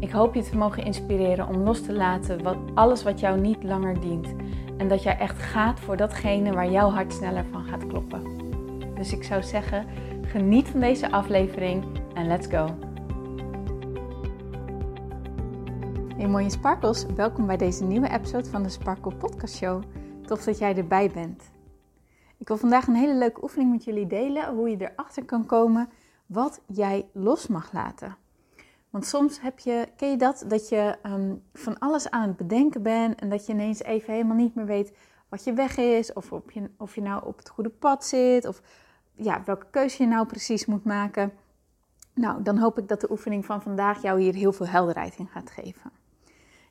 Ik hoop je te mogen inspireren om los te laten wat, alles wat jou niet langer dient. En dat jij echt gaat voor datgene waar jouw hart sneller van gaat kloppen. Dus ik zou zeggen, geniet van deze aflevering en let's go. Hey mooie sparkles, welkom bij deze nieuwe episode van de Sparkle Podcast Show. Tof dat jij erbij bent. Ik wil vandaag een hele leuke oefening met jullie delen, hoe je erachter kan komen wat jij los mag laten. Want soms heb je, ken je dat, dat je ehm, van alles aan het bedenken bent en dat je ineens even helemaal niet meer weet wat je weg is, of of je, of je nou op het goede pad zit, of ja, welke keuze je nou precies moet maken. Nou, dan hoop ik dat de oefening van vandaag jou hier heel veel helderheid in gaat geven.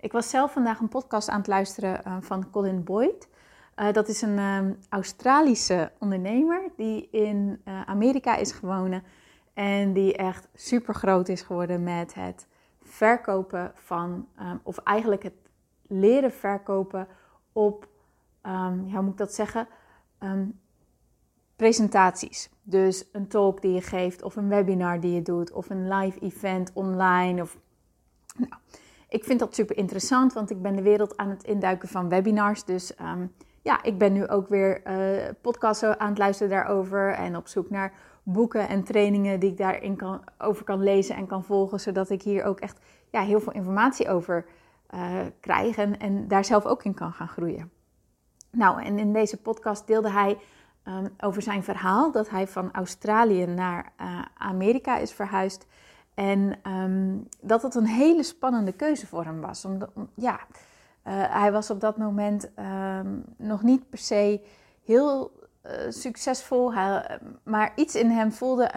Ik was zelf vandaag een podcast aan het luisteren uh, van Colin Boyd. Uh, dat is een um, Australische ondernemer die in uh, Amerika is gewoond en die echt super groot is geworden met het verkopen van, um, of eigenlijk het leren verkopen op, um, hoe moet ik dat zeggen? Um, presentaties. Dus een talk die je geeft, of een webinar die je doet, of een live event online. Of, nou, ik vind dat super interessant, want ik ben de wereld aan het induiken van webinars. Dus ja, ik ben nu ook weer uh, podcasts aan het luisteren daarover en op zoek naar boeken en trainingen die ik daarin kan, over kan lezen en kan volgen, zodat ik hier ook echt ja, heel veel informatie over uh, krijg en, en, daar zelf ook in kan gaan groeien. Nou, en in deze podcast deelde hij um, over zijn verhaal dat hij van Australië naar uh, Amerika is verhuisd. En um, dat het een hele spannende keuze voor hem was. Om, ja, uh, hij was op dat moment um, nog niet per se heel uh, succesvol, maar iets in hem voelde,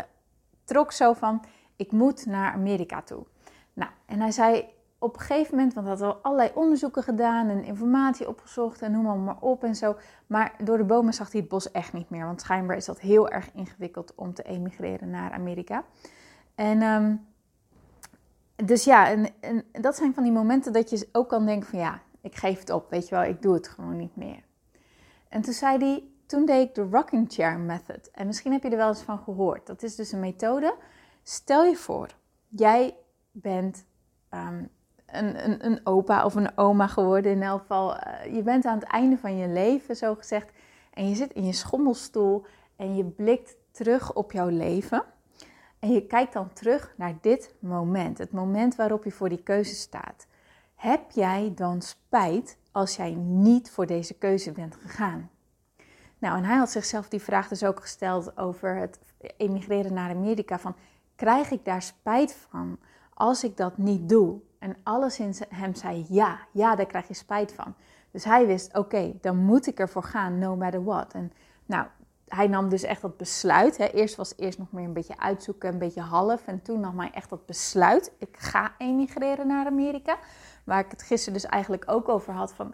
trok zo van: ik moet naar Amerika toe. Nou, en hij zei op een gegeven moment, want hij had al allerlei onderzoeken gedaan en informatie opgezocht en noem maar op en zo. Maar door de bomen zag hij het bos echt niet meer, want schijnbaar is dat heel erg ingewikkeld om te emigreren naar Amerika. En um, dus ja, en, en dat zijn van die momenten dat je ook kan denken van ja, ik geef het op, weet je wel, ik doe het gewoon niet meer. En toen zei hij, toen deed ik de rocking chair method. En misschien heb je er wel eens van gehoord. Dat is dus een methode. Stel je voor, jij bent um, een, een, een, opa of een oma geworden. In elk geval, uh, je bent aan het einde van je leven, zo gezegd. En je zit in je schommelstoel en je blikt terug op jouw leven. En je kijkt dan terug naar dit moment. Het moment waarop je voor die keuze staat. Heb jij dan spijt als jij niet voor deze keuze bent gegaan? Nou, en hij had zichzelf die vraag dus ook gesteld over het emigreren naar Amerika. Van, krijg ik daar spijt van als ik dat niet doe? En alles in hem zei ja, ja, daar krijg je spijt van. Dus hij wist, oké, dan moet ik ervoor gaan, no matter what. En nou, hij nam dus echt dat besluit. Hè. Eerst was eerst nog meer een beetje uitzoeken, een beetje half. En toen nam hij echt dat besluit. Ik ga emigreren naar Amerika. Waar ik het gisteren dus eigenlijk ook over had. Van,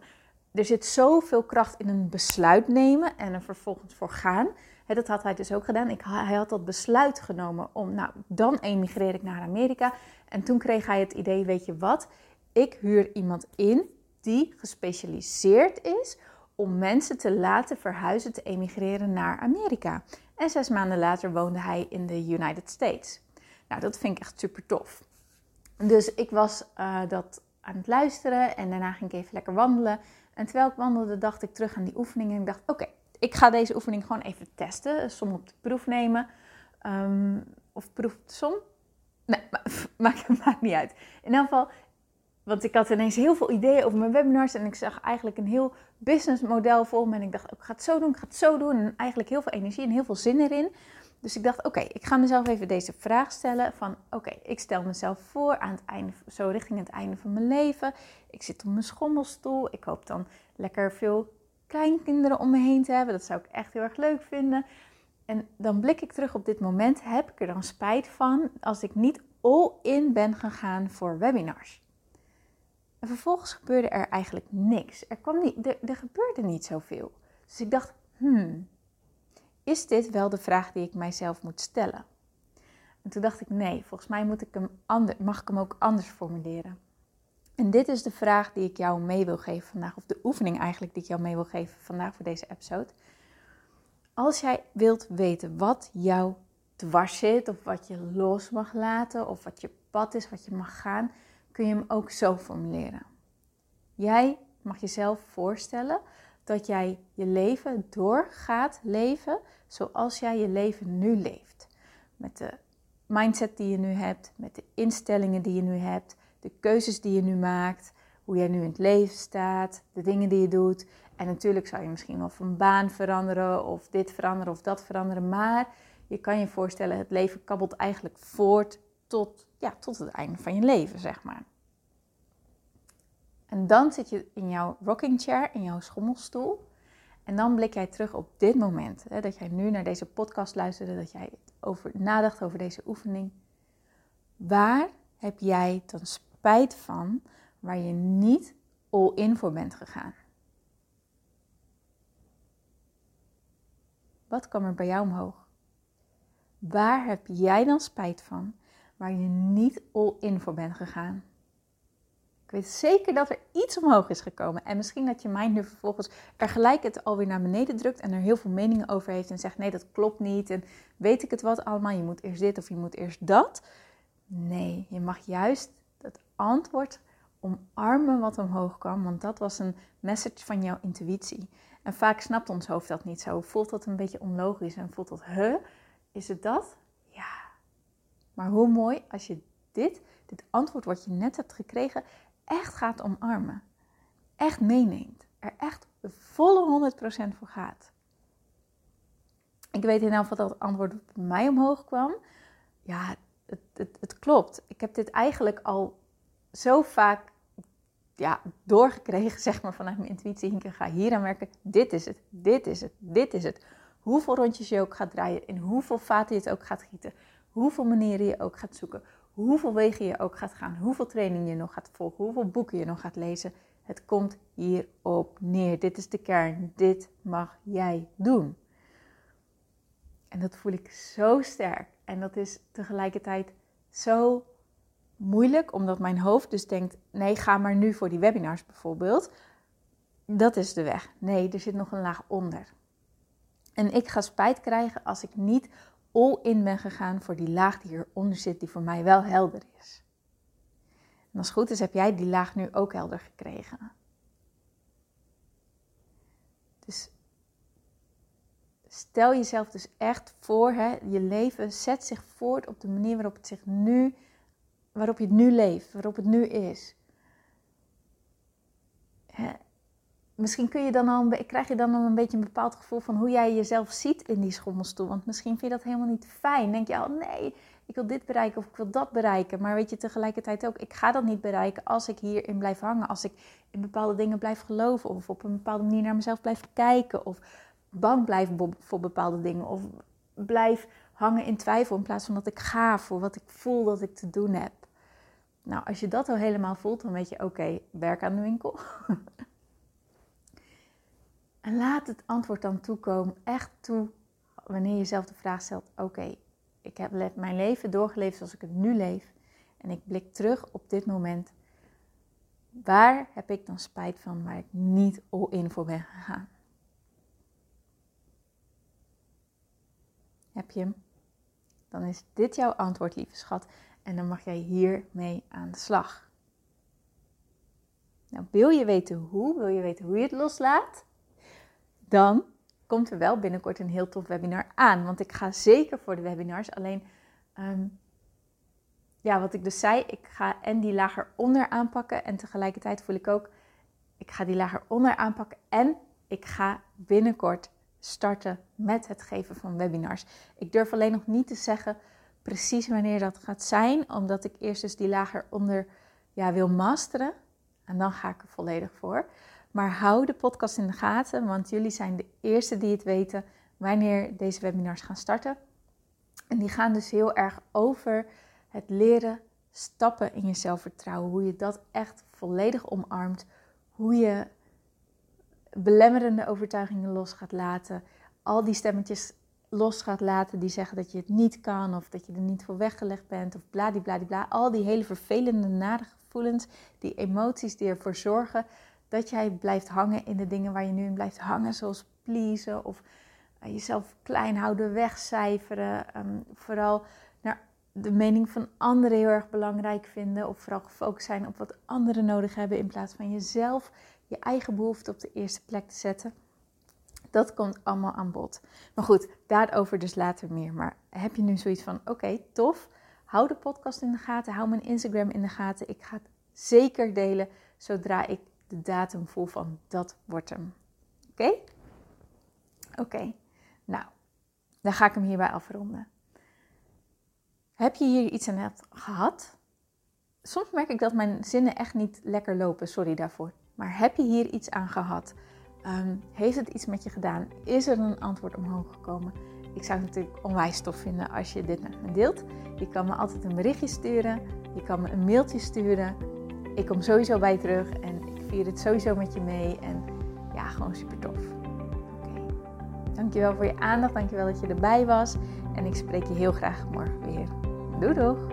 er zit zoveel kracht in een besluit nemen en er vervolgens voor gaan. Dat had hij dus ook gedaan. Ik, hij had dat besluit genomen om, nou, dan emigreer ik naar Amerika. En toen kreeg hij het idee, weet je wat? Ik huur iemand in die gespecialiseerd is om mensen te laten verhuizen, te emigreren naar Amerika. En zes maanden later woonde hij in de United States. Nou, dat vind ik echt super tof. Dus ik was uh, dat aan het luisteren en daarna ging ik even lekker wandelen. En terwijl ik wandelde, dacht ik terug aan die oefening en ik dacht: oké, ik ga deze oefening gewoon even testen, som op de proef nemen. Um, of proef som? Nee, maakt, maakt niet uit. In elk geval, want ik had ineens heel veel ideeën over mijn webinars en ik zag eigenlijk een heel businessmodel voor me. En ik dacht, ik ga het zo doen, ik ga het zo doen. En eigenlijk heel veel energie en heel veel zin erin. Dus ik dacht, oké, ik ga mezelf even deze vraag stellen van, oké, ik stel mezelf voor aan het einde, zo richting het einde van mijn leven. Ik zit op mijn schommelstoel. Ik hoop dan lekker veel kleinkinderen om me heen te hebben. Dat zou ik echt heel erg leuk vinden. En dan blik ik terug op dit moment. Heb ik er dan spijt van als ik niet all in ben gegaan voor webinars? En vervolgens gebeurde er eigenlijk niks. Er, kwam niet, er, er gebeurde niet zoveel. Dus ik dacht, hmm, is dit wel de vraag die ik mijzelf moet stellen? En toen dacht ik, nee, volgens mij moet ik hem ander, mag ik hem ook anders formuleren. En dit is de vraag die ik jou mee wil geven vandaag, of de oefening eigenlijk die ik jou mee wil geven vandaag voor deze episode. Als jij wilt weten wat jou dwars zit, of wat je los mag laten, of wat je pad is, wat je mag gaan, kun je hem ook zo formuleren. Jij mag jezelf voorstellen dat jij je leven door gaat leven zoals jij je leven nu leeft. Met de mindset die je nu hebt, met de instellingen die je nu hebt, de keuzes die je nu maakt, hoe jij nu in het leven staat, de dingen die je doet. En natuurlijk zou je misschien wel van baan veranderen of dit veranderen of dat veranderen, maar je kan je voorstellen, het leven kabbelt eigenlijk voort tot, ja, tot het einde van je leven, zeg maar. En dan zit je in jouw rocking chair, in jouw schommelstoel. En dan blik jij terug op dit moment. Hè, dat jij nu naar deze podcast luisterde, dat jij over, nadacht over deze oefening. Waar heb jij dan spijt van waar je niet all in voor bent gegaan? Wat kwam er bij jou omhoog? Waar heb jij dan spijt van waar je niet all in voor bent gegaan? Weet zeker dat er iets omhoog is gekomen. En misschien dat je mind nu vervolgens er gelijk het alweer naar beneden drukt en er heel veel meningen over heeft en zegt: nee, dat klopt niet. En weet ik het wat allemaal? Je moet eerst dit of je moet eerst dat. Nee, je mag juist het antwoord omarmen wat omhoog kwam, want dat was een message van jouw intuïtie. En vaak snapt ons hoofd dat niet zo. Voelt dat een beetje onlogisch en voelt dat, huh, is het dat? Ja. Maar hoe mooi als je dit, dit antwoord wat je net hebt gekregen, echt gaat omarmen. Echt meeneemt. Er echt volle 100% voor gaat. Ik weet in elk geval dat het antwoord bij mij omhoog kwam. Ja, het, het, het klopt. Ik heb dit eigenlijk al zo vaak ja, doorgekregen, zeg maar, vanuit mijn intuïtie. Ik ga hier aan werken. Dit is het, dit is het, dit is het. Hoeveel rondjes je ook gaat draaien, in hoeveel vaten je het ook gaat gieten, hoeveel manieren je ook gaat zoeken, hoeveel wegen je ook gaat gaan, hoeveel training je nog gaat volgen, hoeveel boeken je nog gaat lezen. Het komt hierop neer. Dit is de kern. Dit mag jij doen. En dat voel ik zo sterk. En dat is tegelijkertijd zo moeilijk, omdat mijn hoofd dus denkt: nee, ga maar nu voor die webinars bijvoorbeeld. Dat is de weg. Nee, er zit nog een laag onder. En ik ga spijt krijgen als ik niet all in ben gegaan voor die laag die hieronder zit, die voor mij wel helder is. En als het goed is, heb jij die laag nu ook helder gekregen. Dus stel jezelf dus echt voor, hè, je leven zet zich voort op de manier waarop het zich nu, waarop je het nu leeft, waarop het nu is. Misschien kun je dan al krijg je dan al een beetje een bepaald gevoel van hoe jij jezelf ziet in die schommelstoel. Want misschien vind je dat helemaal niet fijn. Denk je, oh nee, ik wil dit bereiken of ik wil dat bereiken. Maar weet je tegelijkertijd ook, ik ga dat niet bereiken als ik hierin blijf hangen. Als ik in bepaalde dingen blijf geloven of op een bepaalde manier naar mezelf blijf kijken. Of bang blijf voor bepaalde dingen. Of blijf hangen in twijfel in plaats van dat ik ga voor wat ik voel dat ik te doen heb. Nou, als je dat al helemaal voelt, dan weet je, oké, werk aan de winkel. En laat het antwoord dan toekomen, echt toe, wanneer je jezelf de vraag stelt: Oké, ik heb mijn leven doorgeleefd zoals ik het nu leef. En ik blik terug op dit moment. Waar heb ik dan spijt van waar ik niet all in voor ben gegaan? Heb je hem? Dan is dit jouw antwoord, lieve schat. En dan mag jij hiermee aan de slag. Nou, wil je weten hoe? Wil je weten hoe je het loslaat? Dan komt er wel binnenkort een heel tof webinar aan. Want ik ga zeker voor de webinars. Alleen, ehm, ja, wat ik dus zei, ik ga en die lager onder aanpakken. En tegelijkertijd voel ik ook, ik ga die lager onder aanpakken. En ik ga binnenkort starten met het geven van webinars. Ik durf alleen nog niet te zeggen precies wanneer dat gaat zijn. Omdat ik eerst dus die lager onder ja, wil masteren. En dan ga ik er volledig voor. Maar hou de podcast in de gaten, want jullie zijn de eerste die het weten wanneer deze webinars gaan starten. En die gaan dus heel erg over het leren stappen in je zelfvertrouwen. Hoe je dat echt volledig omarmt. Hoe je belemmerende overtuigingen los gaat laten. Al die stemmetjes los gaat laten die zeggen dat je het niet kan of dat je er niet voor weggelegd bent of bladibladibla. Al die hele vervelende, nare gevoelens, die emoties die ervoor zorgen dat jij blijft hangen in de dingen waar je nu in blijft hangen, zoals pleasen of eh, jezelf klein houden, wegcijferen. Ehm, vooral naar de mening van anderen heel erg belangrijk vinden of vooral gefocust zijn op wat anderen nodig hebben in plaats van jezelf je eigen behoefte op de eerste plek te zetten. Dat komt allemaal aan bod. Maar goed, daarover dus later meer. Maar heb je nu zoiets van: oké, tof. Hou de podcast in de gaten. Hou mijn Instagram in de gaten. Ik ga het zeker delen zodra ik de datum voel van dat wordt hem. Oké? Oké. Nou, dan ga ik hem hierbij afronden. Heb je hier iets aan gehad? Soms merk ik dat mijn zinnen echt niet lekker lopen. Sorry daarvoor. Maar heb je hier iets aan gehad? Ehm, heeft het iets met je gedaan? Is er een antwoord omhoog gekomen? Ik zou het natuurlijk onwijs tof vinden als je dit met me deelt. Je kan me altijd een berichtje sturen. Je kan me een mailtje sturen. Ik kom sowieso bij je terug en vier het sowieso met je mee. En ja, gewoon super tof. Oké. Dankjewel voor je aandacht. Dankjewel dat je erbij was. En ik spreek je heel graag morgen weer. Doei doeg!